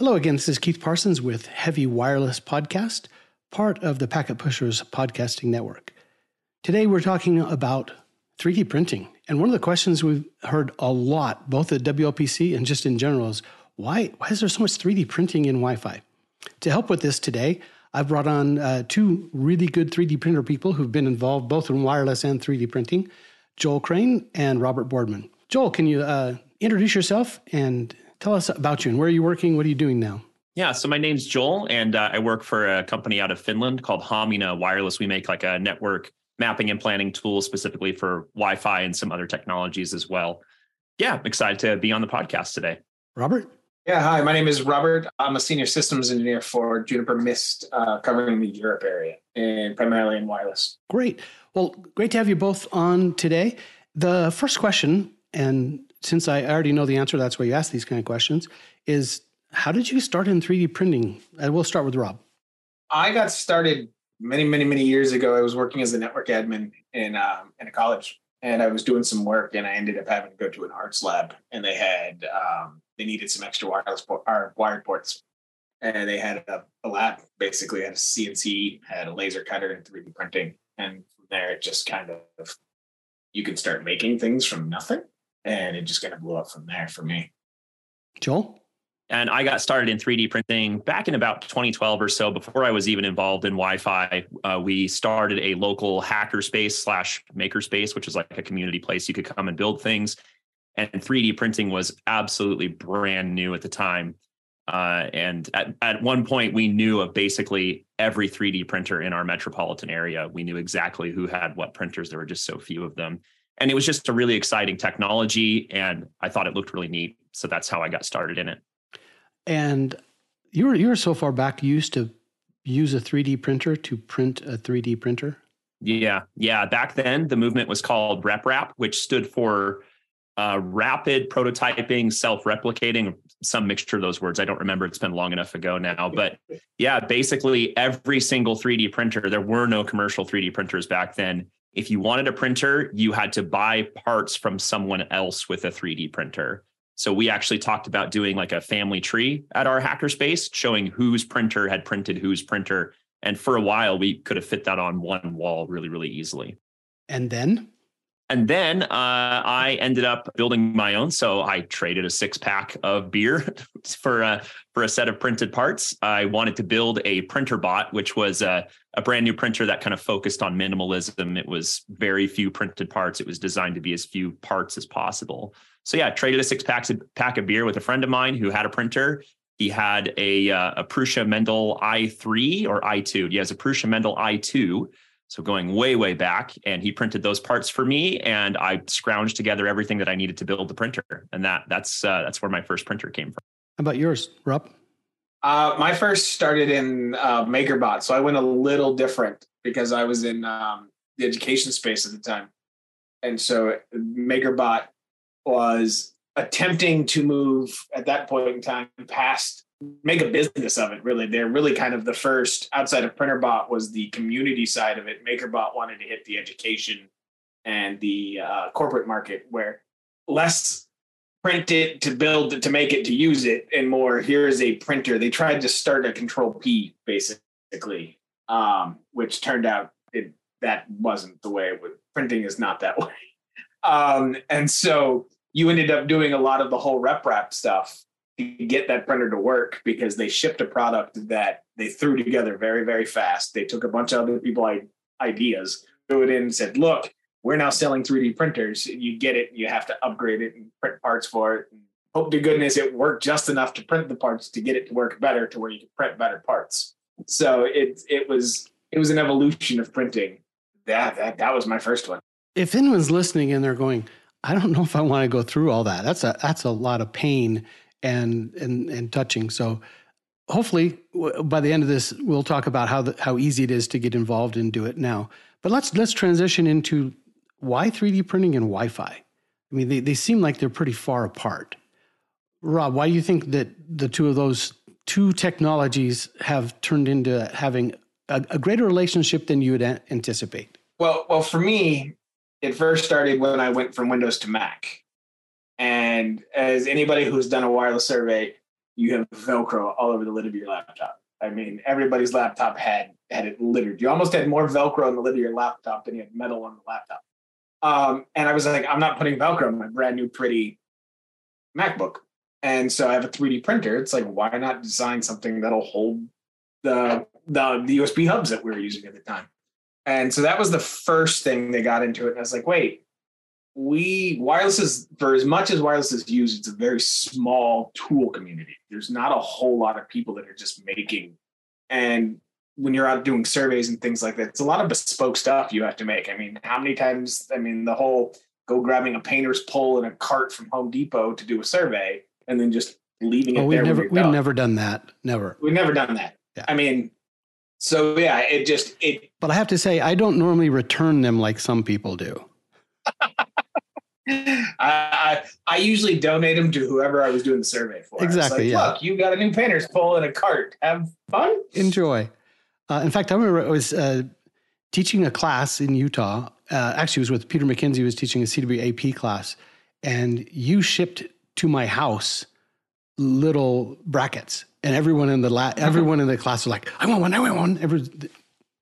Hello again. This is Keith Parsons with Heavy Wireless Podcast, part of the Packet Pushers podcasting network. Today we're talking about 3D printing. And one of the questions we've heard a lot, both at WLPC and just in general, is why, why is there so much 3D printing in Wi Fi? To help with this today, I've brought on uh, two really good 3D printer people who've been involved both in wireless and 3D printing Joel Crane and Robert Boardman. Joel, can you uh, introduce yourself and Tell us about you and where are you working? What are you doing now? Yeah, so my name's Joel, and uh, I work for a company out of Finland called Hamina Wireless. We make like a network mapping and planning tool specifically for Wi Fi and some other technologies as well. Yeah, I'm excited to be on the podcast today. Robert? Yeah, hi, my name is Robert. I'm a senior systems engineer for Juniper Mist, uh, covering the Europe area and primarily in wireless. Great. Well, great to have you both on today. The first question, and since I already know the answer, that's why you ask these kind of questions, is how did you start in 3D printing? And we'll start with Rob. I got started many, many, many years ago. I was working as a network admin in um, in a college, and I was doing some work, and I ended up having to go to an arts lab, and they had um, they needed some extra wireless or wired ports, and they had a, a lab basically had a CNC, had a laser cutter, and 3D printing, and from there it just kind of you can start making things from nothing and it just kind of blew up from there for me. Joel? And I got started in 3D printing back in about 2012 or so. Before I was even involved in Wi-Fi, uh, we started a local hackerspace slash makerspace, which is like a community place you could come and build things. And 3D printing was absolutely brand new at the time. Uh, and at, at one point, we knew of basically every 3D printer in our metropolitan area. We knew exactly who had what printers. There were just so few of them and it was just a really exciting technology and i thought it looked really neat so that's how i got started in it. And you were you were so far back you used to use a 3d printer to print a 3d printer? Yeah yeah back then the movement was called RepRap which stood for uh, rapid prototyping self-replicating some mixture of those words. I don't remember it's been long enough ago now but yeah basically every single 3d printer there were no commercial 3d printers back then if you wanted a printer, you had to buy parts from someone else with a 3D printer. So we actually talked about doing like a family tree at our hackerspace, showing whose printer had printed whose printer. And for a while, we could have fit that on one wall really, really easily. And then? And then uh, I ended up building my own. So I traded a six pack of beer for a, for a set of printed parts. I wanted to build a Printrbot, which was a, a brand new printer that kind of focused on minimalism. It was very few printed parts. It was designed to be as few parts as possible. So yeah, traded a six pack, pack of beer with a friend of mine who had a printer. He had a, uh, a Prusa Mendel i3 or i2. He has a Prusa Mendel i2 so going way, way back, and he printed those parts for me, and I scrounged together everything that I needed to build the printer, and that that's uh, that's where my first printer came from. How about yours, Rob? Uh, my first started in uh, MakerBot, so I went a little different because I was in um, the education space at the time, and so MakerBot was attempting to move at that point in time past make a business of it really. They're really kind of the first outside of Printrbot was the community side of it. Makerbot wanted to hit the education and the uh, corporate market where less print it to build it to make it to use it and more here is a printer. They tried to start a control p basically um, which turned out it that wasn't the way it would printing is not that way. Um, and so you ended up doing a lot of the whole RepRap stuff get that printer to work because they shipped a product that they threw together very, very fast. They took a bunch of other people ideas, threw it in, and said, "Look, we're now selling 3D printers. You get it. You have to upgrade it and print parts for it. And hope to goodness it worked just enough to print the parts to get it to work better, to where you can print better parts. So it it was it was an evolution of printing. That that that was my first one. If anyone's listening and they're going, I don't know if I want to go through all that. That's a that's a lot of pain and and and touching. So hopefully by the end of this we'll talk about how the, how easy it is to get involved and do it now. But let's let's transition into why 3D printing and Wi-Fi. I mean, they, they seem like they're pretty far apart. Rob, why do you think that the two of those two technologies have turned into having a, a greater relationship than you would anticipate? Well, well, for me, it first started when I went from Windows to Mac. And as anybody who's done a wireless survey, you have Velcro all over the lid of your laptop. I mean, everybody's laptop had had it littered. You almost had more Velcro on the lid of your laptop than you had metal on the laptop. Um, and I was like, I'm not putting Velcro on my brand new pretty MacBook. And so I have a 3D printer. It's like, why not design something that'll hold the the, the USB hubs that we were using at the time? And so that was the first thing they got into it. And I was like, wait, we wireless is for as much as wireless is used, it's a very small tool community. There's not a whole lot of people that are just making. And when you're out doing surveys and things like that, it's a lot of bespoke stuff you have to make. I mean, how many times? I mean, the whole go grabbing a painter's pole in a cart from Home Depot to do a survey and then just leaving it oh, there. We've never, we've never done that. Never. We've never done that. Yeah. I mean, so yeah, it just it. But I have to say, I don't normally return them like some people do. I, I usually donate them to whoever I was doing the survey for. Exactly. Like, yeah. Look, you got a new painter's pole in a cart. Have fun. Enjoy. Uh, in fact, I remember I was uh, teaching a class in Utah. Uh, actually, it was with Peter Mackenzie. Was teaching a CWAP class, and you shipped to my house little brackets, and everyone in the la- everyone in the class was like, "I want one! I want one!" Every-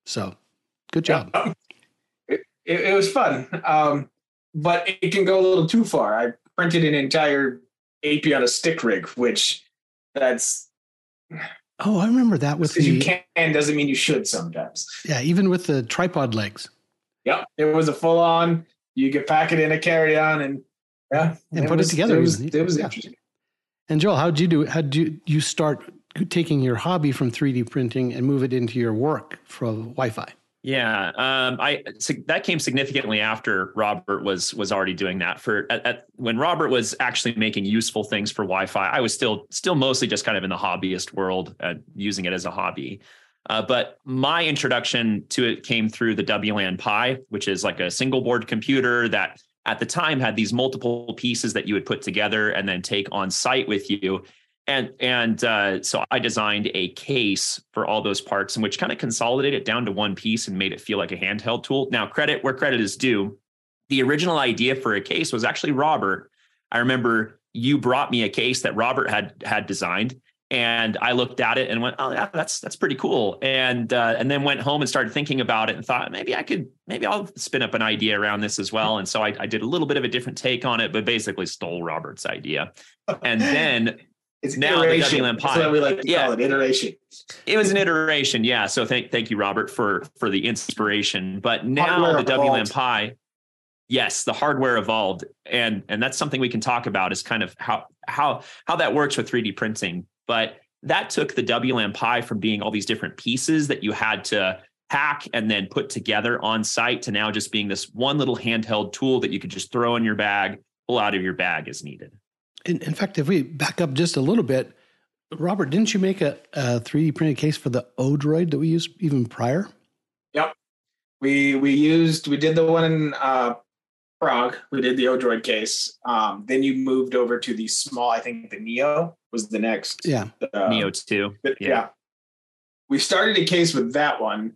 so, good job. Yeah. It, it, it, was fun. Um, but it can go a little too far. I printed an entire AP on a stick rig, which that's. Oh, I remember that with the. you can doesn't mean you should sometimes. Yeah, even with the tripod legs. Yep, it was a full on. You could pack it in a carry on and yeah, and it put was, it together. It was, it was yeah. interesting. And Joel, how did you do? How did you you start taking your hobby from 3D printing and move it into your work for Wi-Fi? Yeah, um, I so that came significantly after Robert was was already doing that. For at, at, when Robert was actually making useful things for Wi-Fi, I was still still mostly just kind of in the hobbyist world, uh, using it as a hobby. Uh, but my introduction to it came through the WLAN Pi, which is like a single board computer that at the time had these multiple pieces that you would put together and then take on site with you and and uh, so I designed a case for all those parts, and which kind of consolidated it down to one piece and made it feel like a handheld tool. Now, credit where credit is due. The original idea for a case was actually Robert. I remember you brought me a case that Robert had had designed, and I looked at it and went, "Oh, yeah, that's that's pretty cool." And uh, and then went home and started thinking about it and thought maybe I could maybe I'll spin up an idea around this as well. And so I, I did a little bit of a different take on it, but basically stole Robert's idea. And then it's now iteration. the WLAN Pi. That's what we like to yeah. call it, iteration. It was an iteration, yeah. So thank thank you, Robert, for for the inspiration. But now hardware the WLAN Pi, yes, the hardware evolved, and and that's something we can talk about is kind of how how how that works with 3D printing. But that took the WLAN Pi from being all these different pieces that you had to hack and then put together on site to now just being this one little handheld tool that you could just throw in your bag, pull out of your bag as needed. In, in fact, if we back up just a little bit, Robert, didn't you make a, a 3D printed case for the Odroid that we used even prior? Yep. We we used we did the one in uh, Prague. We did the Odroid case. Um, then you moved over to the small. I think the Neo was the next. Yeah. Uh, Neo two. yeah. yeah. We started a case with that one,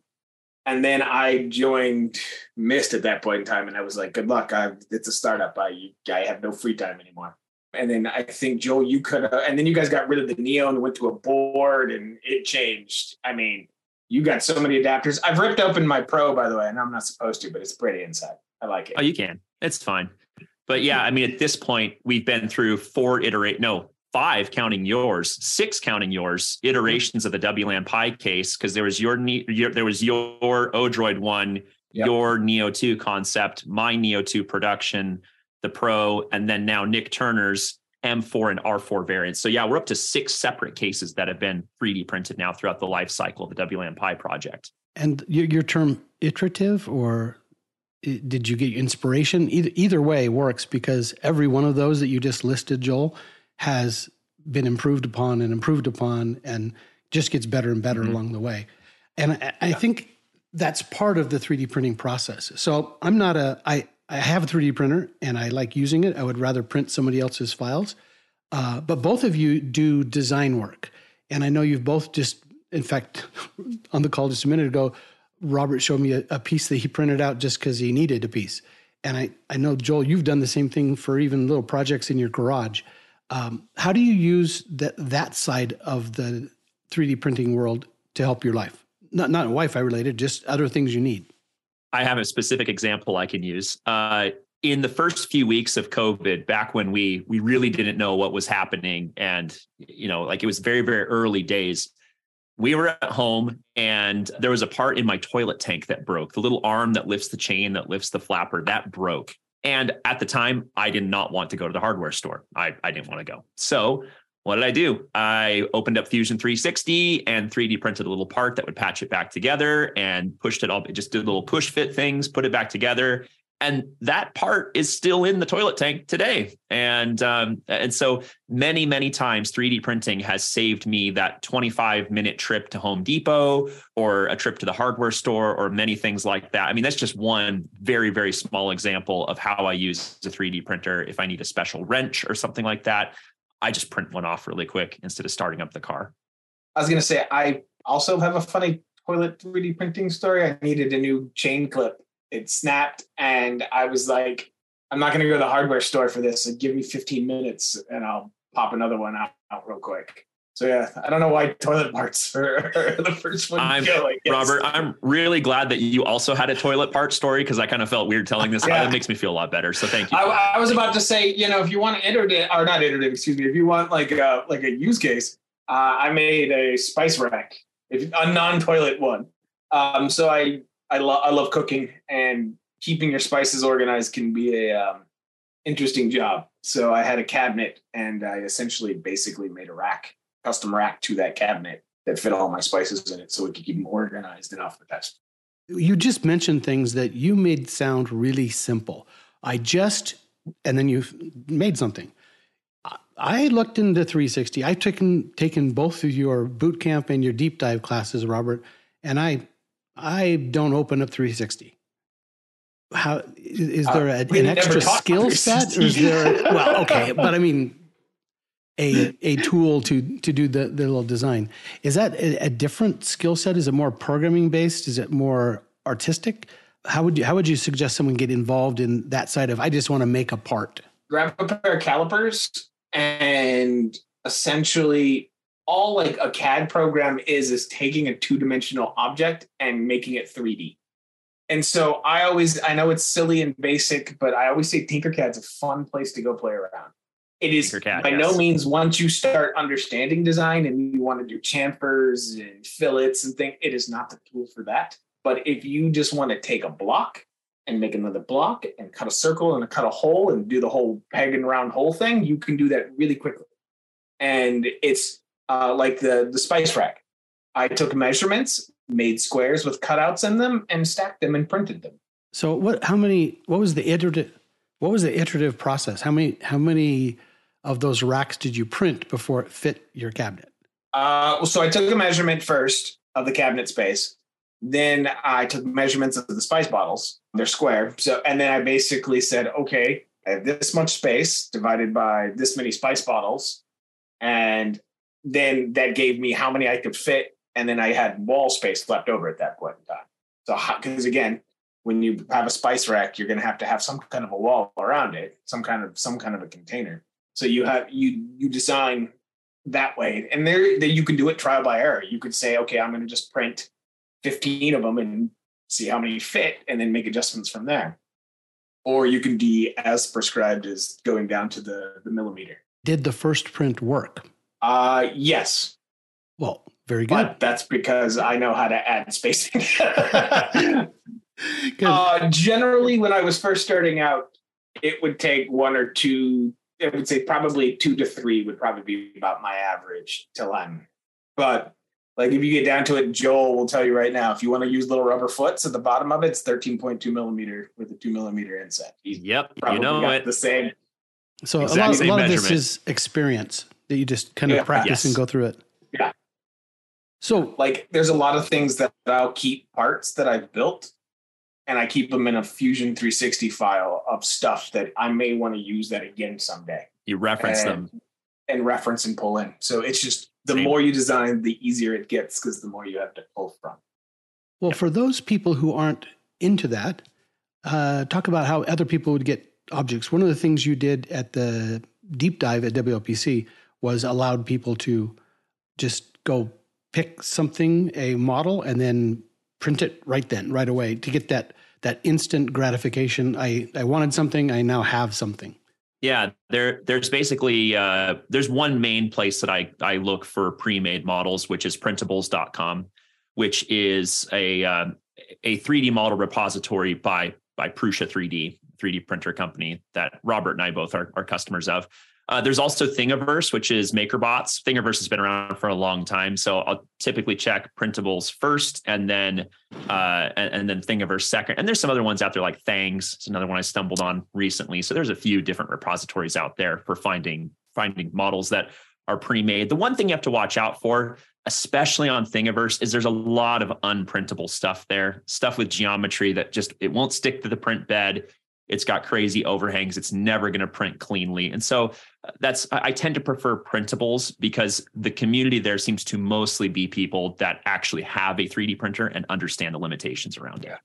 and then I joined Mist at that point in time, and I was like, "Good luck! I, it's a startup. I I have no free time anymore." And then I think Joe, you could have, and then you guys got rid of the Neo and went to a board and it changed. I mean, you got so many adapters. I've ripped open my Pro, by the way, and I'm not supposed to, but it's pretty inside. I like it. Oh, you can. It's fine. But yeah, I mean, at this point, we've been through four iterate, no, five counting yours, six counting yours iterations of the WLAN Pi case because there was your, your there was your Odroid one, yep. your Neo two concept, my Neo two production the Pro, and then now Nick Turner's M4 and R4 variants. So yeah, we're up to six separate cases that have been 3D printed now throughout the life cycle of the WLAN Pi project. And your, your term iterative, or did you get inspiration? Either either way works because every one of those that you just listed, Joel, has been improved upon and improved upon, and just gets better and better mm-hmm. along the way. And I, I think that's part of the 3D printing process. So I'm not a I I have a 3D printer and I like using it. I would rather print somebody else's files. Uh, but both of you do design work. And I know you've both just, in fact, on the call just a minute ago, Robert showed me a, a piece that he printed out just because he needed a piece. And I, I know, Joel, you've done the same thing for even little projects in your garage. Um, how do you use that that side of the 3D printing world to help your life? Not not Wi-Fi related, just other things you need. I have a specific example I can use. Uh, in the first few weeks of COVID, back when we we really didn't know what was happening, and you know, like it was very very early days. We were at home, and there was a part in my toilet tank that broke. The little arm that lifts the chain that lifts the flapper that broke. And at the time, I did not want to go to the hardware store. I, I didn't want to go. So what did I do? I opened up Fusion 360 and 3D printed a little part that would patch it back together and pushed it all. It just did little push fit things, put it back together, and that part is still in the toilet tank today. And um, and so many many times 3D printing has saved me that 25 minute trip to Home Depot or a trip to the hardware store or many things like that. I mean that's just one very very small example of how I use a 3D printer. If I need a special wrench or something like that, I just print one off really quick instead of starting up the car. I was going to say, I also have a funny toilet 3D printing story. I needed a new chain clip. It snapped, and I was like, I'm not going to go to the hardware store for this. So give me 15 minutes and I'll pop another one out, out real quick. So yeah, I don't know why toilet parts are the first one. I'm, go, Robert, I'm really glad that you also had a toilet part story because I kind of felt weird telling this. yeah. That makes me feel a lot better. So thank you. I, I, was about to say, you know, if you want to iterative or not iterative, excuse me, if you want like a like a use case, uh, I made a spice rack, if, a non-toilet one. Um, so I I love I love cooking and keeping your spices organized can be a um, interesting job. So I had a cabinet and I essentially basically made a rack custom rack to that cabinet that fit all my spices in it so it could keep them organized enough that. You just mentioned things that you made sound really simple. I just, and then you made something. I looked into 360. I've taken taken both of your boot camp and your deep dive classes, Robert, and I I don't open up 360. How is there uh, an extra skill set, or is there? well, okay, but I mean, a a tool to to do the, the little design. Is that a, a different skill set? Is it more programming based? Is it more artistic? How would you how would you suggest someone get involved in that side of I just want to make a part? Grab a pair of calipers and essentially all like a CAD program is is taking a two dimensional object and making it 3D. And so I always I know it's silly and basic, but I always say Tinkercad's a fun place to go play around it is Tinkercad, by yes. no means once you start understanding design and you want to do chamfers and fillets and things, it is not the tool for that. But if you just want to take a block and make another block and cut a circle and cut a hole and do the whole peg and round hole thing, you can do that really quickly. And it's uh, like the the spice rack. I took measurements, made squares with cutouts in them, and stacked them and printed them. So what? How many? What was the iterative? What was the iterative process? How many? How many? Of those racks did you print before it fit your cabinet? Uh, so I took a measurement first of the cabinet space. Then I took measurements of the spice bottles. They're square. So, and then I basically said, okay, I have this much space divided by this many spice bottles. And then that gave me how many I could fit. And then I had wall space left over at that point in time. So, because again, when you have a spice rack, you're going to have to have some kind of a wall around it, some kind of some kind of a container. So you have you you design that way, and there that you can do it trial by error. You could say, okay, I'm going to just print 15 of them and see how many fit, and then make adjustments from there. Or you can be as prescribed as going down to the the millimeter. Did the first print work? Uh yes. Well, very good. But that's because I know how to add spacing. uh, generally, when I was first starting out, it would take one or two I would say probably two to three would probably be about my average till I'm. But like if you get down to it, Joel will tell you right now. If you want to use little rubber foots at the bottom of it, it's thirteen point two millimeter with a two millimeter inset. He's yep, you know it. The same. So exactly a lot, a lot of this is experience that you just kind of yeah. practice yes. and go through it. Yeah. So like, there's a lot of things that I'll keep parts that I've built and I keep them in a Fusion 360 file of stuff that I may want to use that again someday. You reference and, them and reference and pull in. So it's just the Same. more you design, the easier it gets because the more you have to pull from. Well, yep. for those people who aren't into that, uh, talk about how other people would get objects. One of the things you did at the deep dive at WLPC was allowed people to just go pick something, a model, and then print it right then, right away to get that that instant gratification. I, I wanted something, I now have something. Yeah, there there's basically uh, there's one main place that I I look for pre-made models, which is printables.com, which is a um, a 3D model repository by by Prusa 3D, 3D printer company that Robert and I both are, are customers of. Uh, there's also Thingiverse, which is MakerBots. Thingiverse has been around for a long time, so I'll typically check printables first, and then uh, and, and, then Thingiverse second. And there's some other ones out there like Thangs. It's another one I stumbled on recently. So there's a few different repositories out there for finding finding models that are pre-made. The one thing you have to watch out for, especially on Thingiverse, is there's a lot of unprintable stuff there, stuff with geometry that just it won't stick to the print bed. It's got crazy overhangs. It's never going to print cleanly. And so uh, that's, I tend to prefer printables because the community there seems to mostly be people that actually have a 3D printer and understand the limitations around it.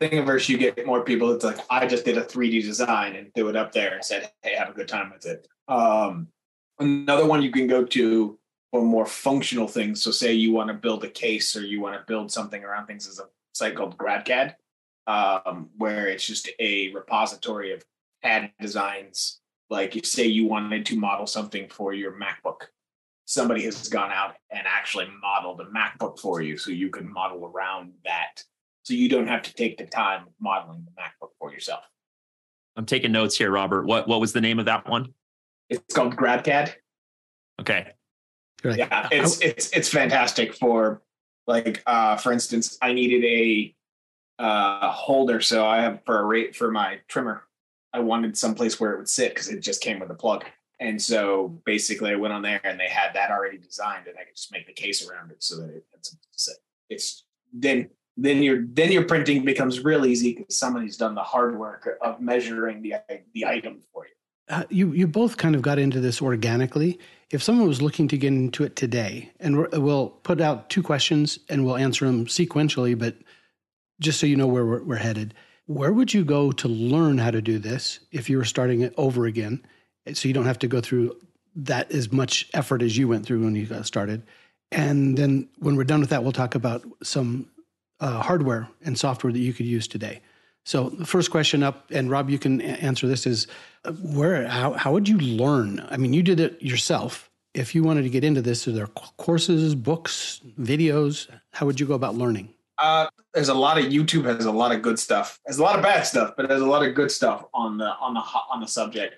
Thingiverse, you get more people. It's like, I just did a 3D design and threw it up there and said, hey, have a good time with it. Um, another one you can go to for more functional things. So, say you want to build a case or you want to build something around things, is a site called GrabCAD um, where it's just a repository of CAD designs. Like, you say you wanted to model something for your MacBook, somebody has gone out and actually modeled a MacBook for you, so you can model around that. So you don't have to take the time modeling the MacBook for yourself. I'm taking notes here, Robert. What what was the name of that one? It's called GrabCAD. Okay. Like, yeah, it's it's it's fantastic for like uh for instance, I needed a uh, holder. So I have for a rate for my trimmer. I wanted someplace where it would sit because it just came with a plug. And so basically, I went on there and they had that already designed, and I could just make the case around it so that it had something to sit. It's then then your then your printing becomes real easy because somebody's done the hard work of measuring the the item for you. Uh, you you both kind of got into this organically. If someone was looking to get into it today, and we'll put out two questions and we'll answer them sequentially, but just so you know where we're, we're headed, where would you go to learn how to do this if you were starting it over again? So you don't have to go through that as much effort as you went through when you got started. And then when we're done with that, we'll talk about some uh, hardware and software that you could use today. So the first question up, and Rob, you can answer this: is uh, where how how would you learn? I mean, you did it yourself. If you wanted to get into this, are there courses, books, videos? How would you go about learning? Uh, there's a lot of YouTube has a lot of good stuff. There's a lot of bad stuff, but there's a lot of good stuff on the on the on the subject.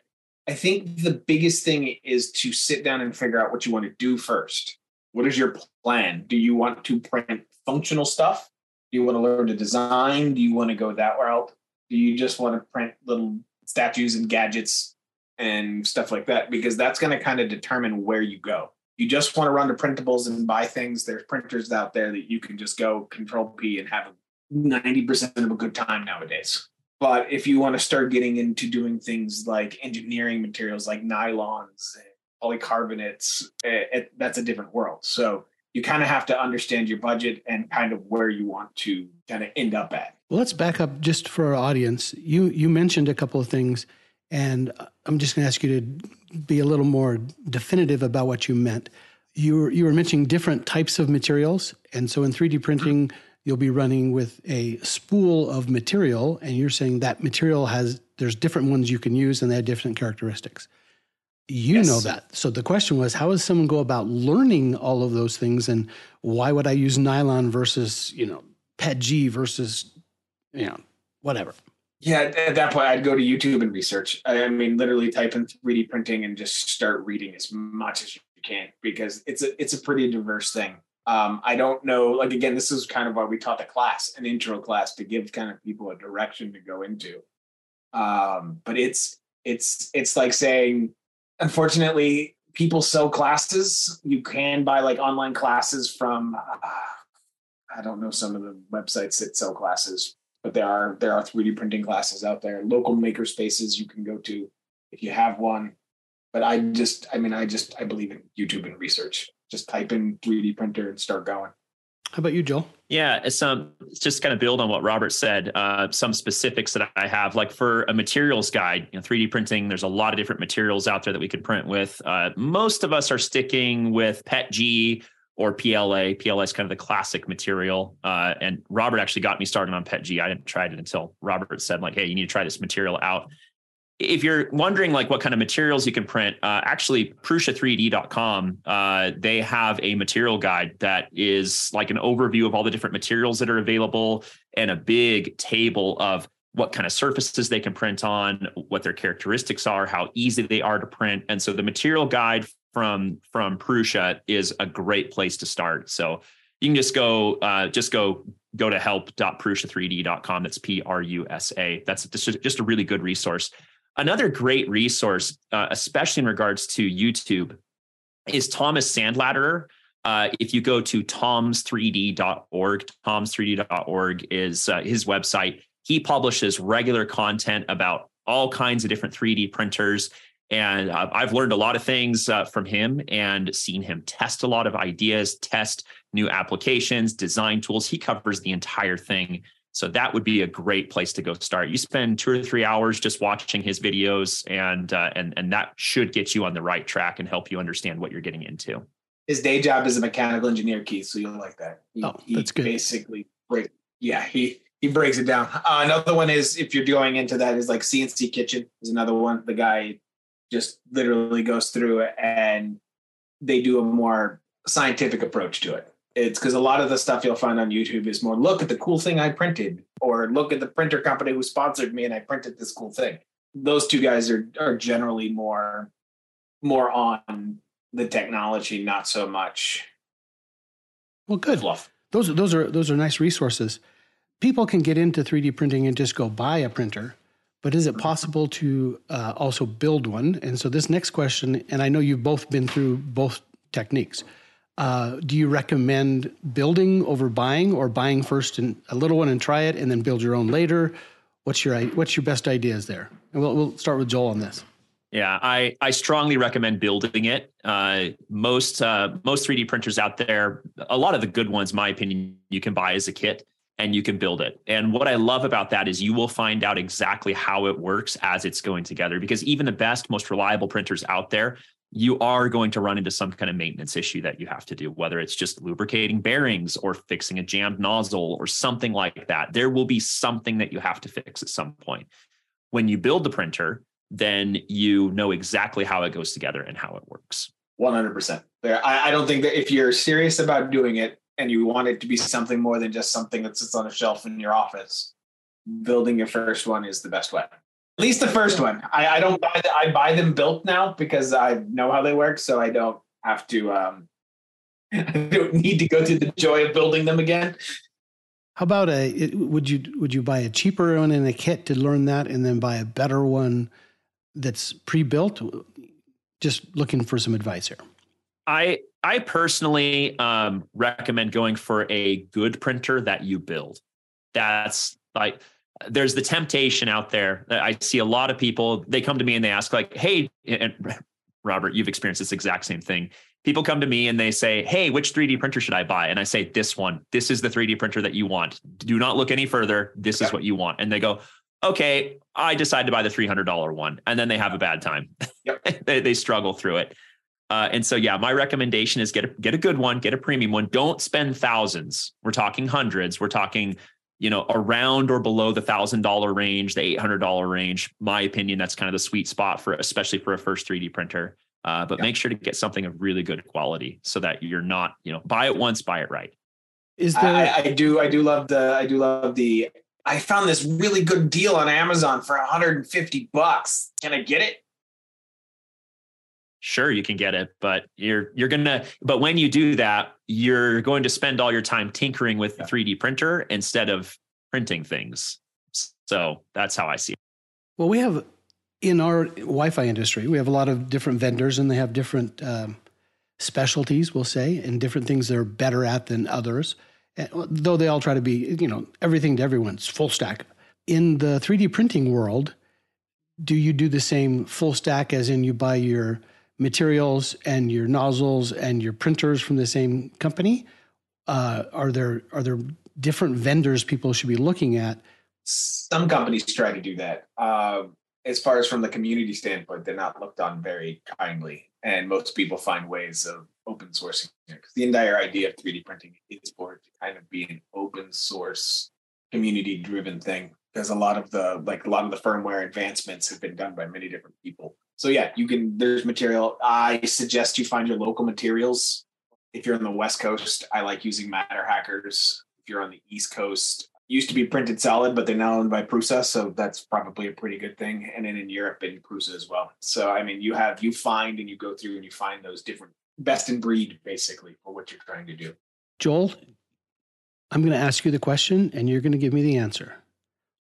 I think the biggest thing is to sit down and figure out what you want to do first. What is your plan? Do you want to print functional stuff? Do you want to learn to design? Do you want to go that route? Do you just want to print little statues and gadgets and stuff like that? Because that's going to kind of determine where you go you just want to run to printables and buy things, there's printers out there that you can just go control P and have 90% of a good time nowadays. But if you want to start getting into doing things like engineering materials like nylons, polycarbonates, it, eh, it, that's a different world. So you kind of have to understand your budget and kind of where you want to kind of end up at. Well, let's back up just for our audience. You you mentioned a couple of things and I'm just going to ask you to be a little more definitive about what you meant. You were, you were mentioning different types of materials. And so in 3D printing, you'll be running with a spool of material. And you're saying that material has, there's different ones you can use and they have different characteristics. You yes. know that. So the question was, how does someone go about learning all of those things? And why would I use nylon versus, you know, PETG versus, you know, whatever? Yeah, at that point, I'd go to YouTube and research. I mean, literally type in 3D printing and just start reading as much as you can because it's a it's a pretty diverse thing. Um, I don't know. Like again, this is kind of why we taught the class, an intro class, to give kind of people a direction to go into. Um, but it's it's it's like saying, unfortunately, people sell classes. You can buy like online classes from. Uh, I don't know some of the websites that sell classes, but there are there are 3D printing classes out there, local maker spaces you can go to if you have one. But I just, I mean, I just, I believe in YouTube and research. Just type in 3D printer and start going. How about you, Joel? Yeah, it's um, just kind of build on what Robert said. Uh, some specifics that I have, like for a materials guide, you know, 3D printing. There's a lot of different materials out there that we could print with. Uh, most of us are sticking with PETG or PLA. PLA is kind of the classic material. Uh, and Robert actually got me started on PETG. I didn't try it until Robert said, like, "Hey, you need to try this material out." if you're wondering like what kind of materials you can print, uh, actually Prusa3D.com, uh, they have a material guide that is like an overview of all the different materials that are available and a big table of what kind of surfaces they can print on, what their characteristics are, how easy they are to print. And so the material guide from from Prusa is a great place to start. So you can just go uh, just go go to help.prusa3d.com. That's P R U S A. That's just, just a really good resource. Another great resource, uh, especially in regards to YouTube, is Thomas Sanladerer. Uh, if you go to toms3d.org, toms3d.org is uh, his website. He publishes regular content about all kinds of different 3D printers. And uh, I've learned a lot of things uh, from him and seen him test a lot of ideas, test new applications, design tools. He covers the entire thing. So that would be a great place to go start. You spend two or three hours just watching his videos, and uh, and and that should get you on the right track and help you understand what you're getting into. His day job is a mechanical engineer, Keith. So you'll like that. He, oh, that's good. Basically, break. Yeah, he he breaks it down. Uh, another one is if you're going into that is like CNC Kitchen is another one. The guy just literally goes through it and they do a more scientific approach to it it's because a lot of the stuff you'll find on YouTube is more look at the cool thing I printed, or look at the printer company who sponsored me and I printed this cool thing. Those two guys are are generally more more on the technology, not so much. Well, good. Fluff. Those those are those are nice resources. People can get into 3D printing and just go buy a printer, but is it possible to uh, also build one? And so this next question, and I know you've both been through both techniques. Uh, do you recommend building over buying, or buying first and a little one and try it, and then build your own later? What's your what's your best ideas there? And we'll we'll start with Joel on this. Yeah, I I strongly recommend building it. Uh, most uh, most 3D printers out there, a lot of the good ones, my opinion, you can buy as a kit and you can build it. And what I love about that is you will find out exactly how it works as it's going together. Because even the best, most reliable printers out there, you are going to run into some kind of maintenance issue that you have to do, whether it's just lubricating bearings or fixing a jammed nozzle or something like that. There will be something that you have to fix at some point. When you build the printer, then you know exactly how it goes together and how it works. 100%. There, I, I don't think that if you're serious about doing it and you want it to be something more than just something that sits on a shelf in your office, building your first one is the best way. At least the first one. I, I don't buy the, I buy them built now because I know how they work, so I don't have to um I don't need to go through the joy of building them again. How about a would you would you buy a cheaper one in a kit to learn that and then buy a better one that's pre-built? Just looking for some advice here. I I personally um, recommend going for a good printer that you build. That's like there's the temptation out there. I see a lot of people, they come to me and they ask, like, hey, and Robert, you've experienced this exact same thing. People come to me and they say, hey, which 3D printer should I buy? And I say, this one. This is the 3D printer that you want. Do not look any further. This okay. is what you want. And they go, okay, I decide to buy the $300 one. And then they have a bad time. Yep. they, they struggle through it. Uh, and so, yeah, my recommendation is get a, get a good one, get a premium one. Don't spend thousands. We're talking hundreds. We're talking you know, around or below the thousand dollar range, the eight hundred dollar range. My opinion, that's kind of the sweet spot for, especially for a first 3D printer. Uh, but yeah. make sure to get something of really good quality so that you're not, you know, buy it once, buy it right. Is there? I, I do. I do love the. I do love the. I found this really good deal on Amazon for 150 bucks. Can I get it? Sure you can get it but you're you're gonna but when you do that you're going to spend all your time tinkering with the 3d printer instead of printing things. So that's how i see it. Well we have in our wi-fi industry we have a lot of different vendors and they have different um, specialties we'll say and different things they're better at than others. Though they all try to be you know everything to everyone's full stack. In the 3d printing world do you do the same full stack as in you buy your materials and your nozzles and your printers from the same company? uh, are there are there different vendors people should be looking at? Some companies try to do that. Uh, as far as from the community standpoint, they're not looked on very kindly, and most people find ways of open sourcing it because the entire idea of 3D printing is for it to kind of be an open source, community driven thing. Because a lot of the like a lot of the firmware advancements have been done by many different people. So yeah, you can. There's material. I suggest you find your local materials. If you're on the West Coast, I like using MatterHackers. If you're on the East Coast, used to be printed solid, but they're now owned by Prusa, so that's probably a pretty good thing. And then in Europe, in Prusa as well. So I mean, you have you find and you go through and you find those different best in breed, basically, for what you're trying to do. Joel, I'm going to ask you the question, and you're going to give me the answer.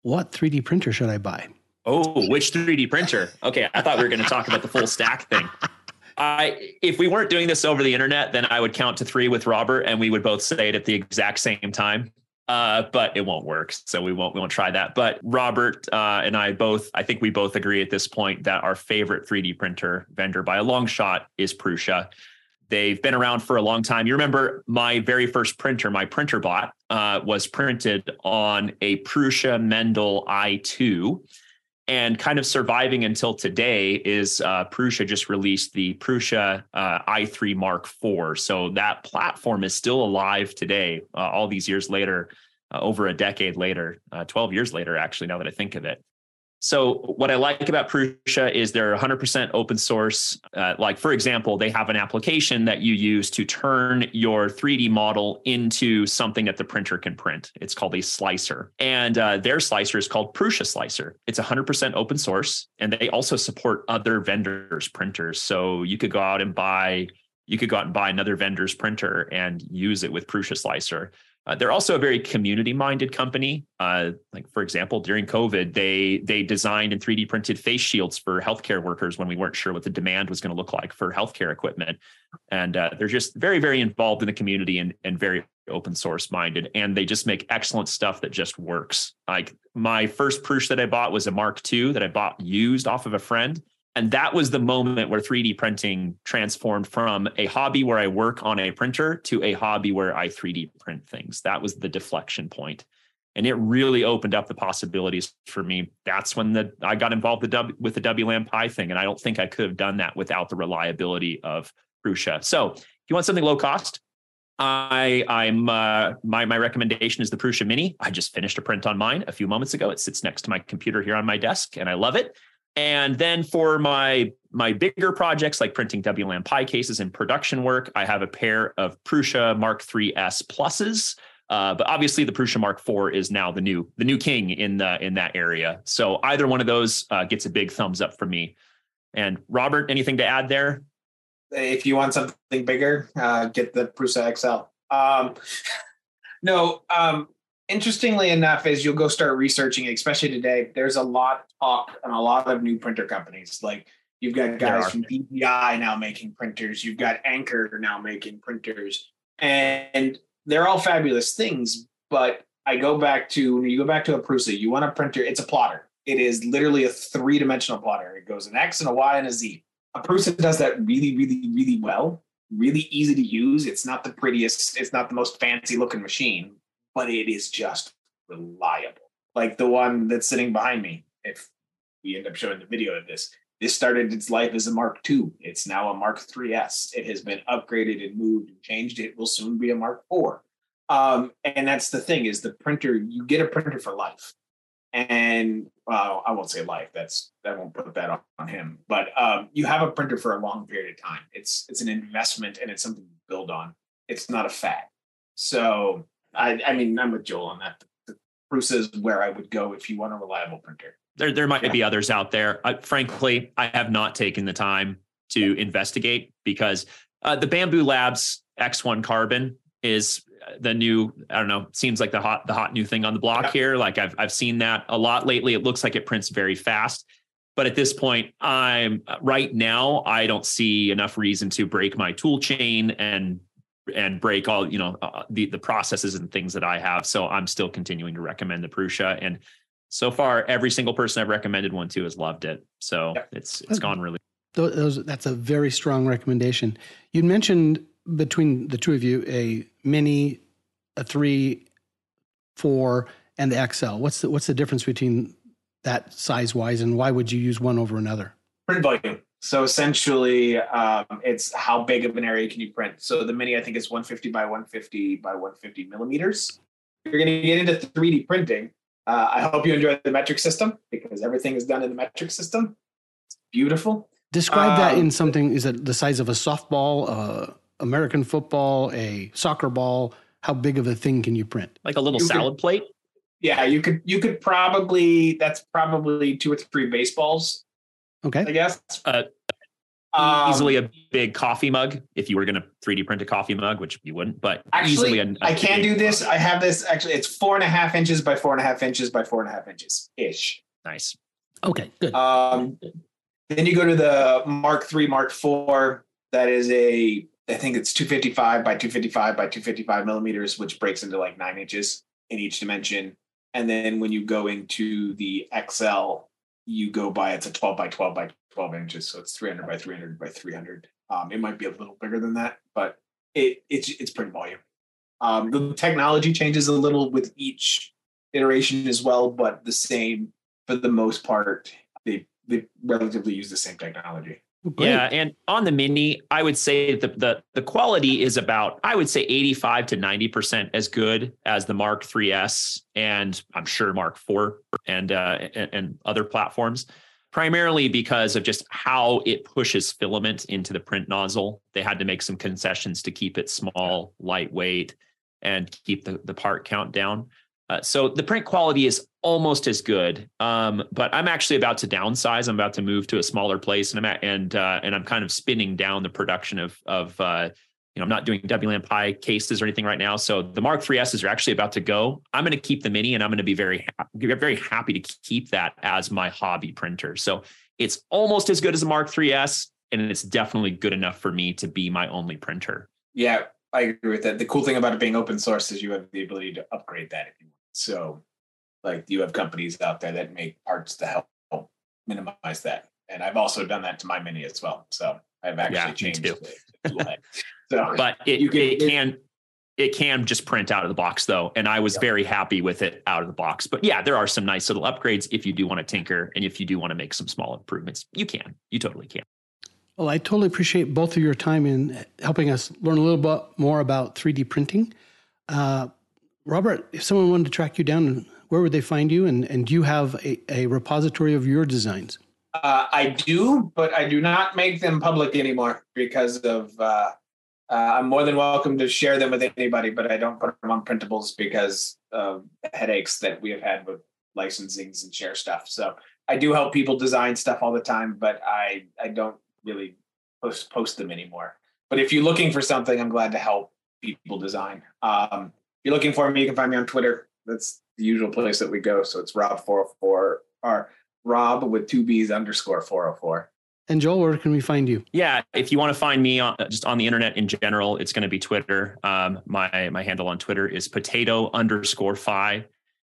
What 3D printer should I buy? Oh, which 3D printer? Okay, I thought we were going to talk about the full stack thing. I if we weren't doing this over the internet, then I would count to three with Robert, and we would both say it at the exact same time uh, but it won't work. So we won't we won't try that. But Robert uh, and I both, I think we both agree at this point that our favorite 3D printer vendor by a long shot is Prusa. They've been around for a long time. You remember my very first printer, my Printrbot, uh, was printed on a Prusa Mendel i2. And kind of surviving until today is uh, Prusa just released the Prusa uh, i3 Mark IV. So that platform is still alive today, uh, all these years later, uh, over a decade later, uh, 12 years later, actually, now that I think of it. So what I like about Prusa is they're 100% open source. Uh, like for example, they have an application that you use to turn your 3D model into something that the printer can print. It's called a slicer, and uh, their slicer is called Prusa Slicer. It's 100% open source, and they also support other vendors' printers. So you could go out and buy you could go out and buy another vendor's printer and use it with Prusa Slicer. Uh, they're also a very community-minded company. Uh, like for example, during COVID, they they designed and 3D printed face shields for healthcare workers when we weren't sure what the demand was going to look like for healthcare equipment. And uh, they're just very very involved in the community and and very open source minded. And they just make excellent stuff that just works. Like my first Prush that I bought was a Mark II that I bought used off of a friend and that was the moment where 3D printing transformed from a hobby where I work on a printer to a hobby where I 3D print things. That was the deflection point. And it really opened up the possibilities for me. That's when the I got involved with, w, with the WLAN Pi thing. And I don't think I could have done that without the reliability of Prusa. So if you want something low cost, I I'm uh, my my recommendation is the Prusa Mini. I just finished a print on mine a few moments ago. It sits next to my computer here on my desk, and I love it. And then for my my bigger projects like printing WLAN Pi cases and production work, I have a pair of Prusa Mark III S pluses. Uh, but obviously, the Prusa Mark IV is now the new the new king in the in that area. So either one of those uh, gets a big thumbs up from me. And Robert, anything to add there? If you want something bigger, uh, get the Prusa XL. Um, no, um, interestingly enough, as you'll go start researching, especially today, there's a lot of talk and a lot of new printer companies. Like you've got guys from DJI now making printers, you've got Anker now making printers, and they're all fabulous things. But I go back to when you go back to a Prusa, you want a printer, it's a plotter. It is literally a three dimensional plotter. It goes an X and a Y and a Z. A Prusa does that really, really, really well. Really easy to use. It's not the prettiest, it's not the most fancy looking machine, but it is just reliable. Like the one that's sitting behind me. If we end up showing the video of this, this started its life as a Mark II. It's now a Mark IIIS. It has been upgraded and moved and changed. It will soon be a Mark IV. Um, and that's the thing is the printer. You get a printer for life, and well, I won't say life. That's that won't put that on, him. But um, you have a printer for a long period of time. It's it's an investment and it's something to build on. It's not a fad. So I, I mean, I'm with Joel on that. Bruce is where I would go if you want a reliable printer. There, there might yeah. be others out there. I, frankly, I have not taken the time to investigate because uh, the Bambu Labs X1 Carbon is the new. I don't know. Seems like the hot, the hot new thing on the block yeah. here. Like I've, I've seen that a lot lately. It looks like it prints very fast. But at this point, I'm right now. I don't see enough reason to break my tool chain and and break all you know uh, the the processes and things that I have. So I'm still continuing to recommend the Prusa, and so far every single person I've recommended one to has loved it. So yeah. it's it's gone really. Those, that's a very strong recommendation. You mentioned between the two of you a mini a three, four, and the XL? What's the what's the difference between that size wise, and why would you use one over another? Print volume. So essentially, um, it's how big of an area can you print. So the mini, I think, is 150 by 150 by 150 millimeters. If you're going to get into 3D printing, uh, I hope you enjoy the metric system because everything is done in the metric system. It's beautiful. Describe um, that in something. Is it the size of a softball, uh, American football, a soccer ball? How big of a thing can you print? Like a little you salad could, plate. Yeah, you could. You could probably. That's probably two or three baseballs Okay. I guess. Uh, um, easily a big coffee mug if you were going to 3D print a coffee mug, which you wouldn't, but actually, a, a I can do this. I have this actually, it's four and a half inches by four and a half inches by four and a half inches ish. Nice. Okay, good. Um, then you go to the Mark III, Mark IV. That is a, I think it's 255 by 255 by 255 millimeters, which breaks into like nine inches in each dimension. And then when you go into the XL, you go by it's a 12 by 12 by 12 inches so it's 300 by 300 by 300 um, it might be a little bigger than that but it it's it's print volume. Um, the technology changes a little with each iteration as well but the same for the most part they they relatively use the same technology. Great. Yeah, and on the mini, I would say the, the the quality is about I would say 85 to 90% as good as the Mark 3S and I'm sure Mark 4 and uh, and, and other platforms primarily because of just how it pushes filament into the print nozzle. They had to make some concessions to keep it small, lightweight and keep the the part count down. Uh, so the print quality is almost as good, um, but I'm actually about to downsize. I'm about to move to a smaller place, and I'm at, and uh, and I'm kind of spinning down the production of of uh, you know I'm not doing WLAN Pi cases or anything right now. So the Mark 3s are actually about to go. I'm going to keep the Mini, and I'm going to be very very happy to keep that as my hobby printer. So it's almost as good as a Mark 3s, and it's definitely good enough for me to be my only printer. Yeah, I agree with that. The cool thing about it being open source is you have the ability to upgrade that if you want. So, like, you have companies out there that make parts to help minimize that. And I've also done that to my mini as well. So I've actually yeah, changed the, So, but it, you can, it can it can just print out of the box though and i was yep. very happy with it out of the box but yeah there are some nice little upgrades if you do want to tinker and if you do want to make some small improvements you can you totally can well i totally appreciate both of your time in helping us learn a little bit more about 3d printing uh, Robert, if someone wanted to track you down, where would they find you? And, and do you have a, a repository of your designs? Uh, I do, but I do not make them public anymore because of. Uh, uh, I'm more than welcome to share them with anybody, but I don't put them on printables because of headaches that we have had with licensings and share stuff. So I do help people design stuff all the time, but I I don't really post post them anymore. But if you're looking for something, I'm glad to help people design. Um, you're looking for me, you can find me on Twitter. That's the usual place that we go. So it's Rob404 or Rob with two B's underscore 404. And Joel, where can we find you? Yeah, if you want to find me on, just on the internet in general, it's going to be Twitter. Um, my my handle on Twitter is potato underscore phi.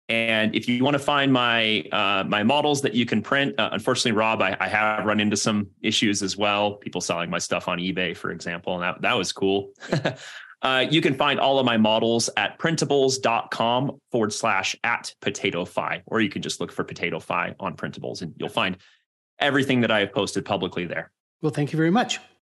And if you want to find my uh, my models that you can print, uh, unfortunately, Rob, I, I, have run into some issues as well. People selling my stuff on eBay, for example, and that that was cool. Uh, you can find all of my models at printables.com forward slash at potato fi, or you can just look for potato fi on printables and you'll find everything that I have posted publicly there. Well, thank you very much.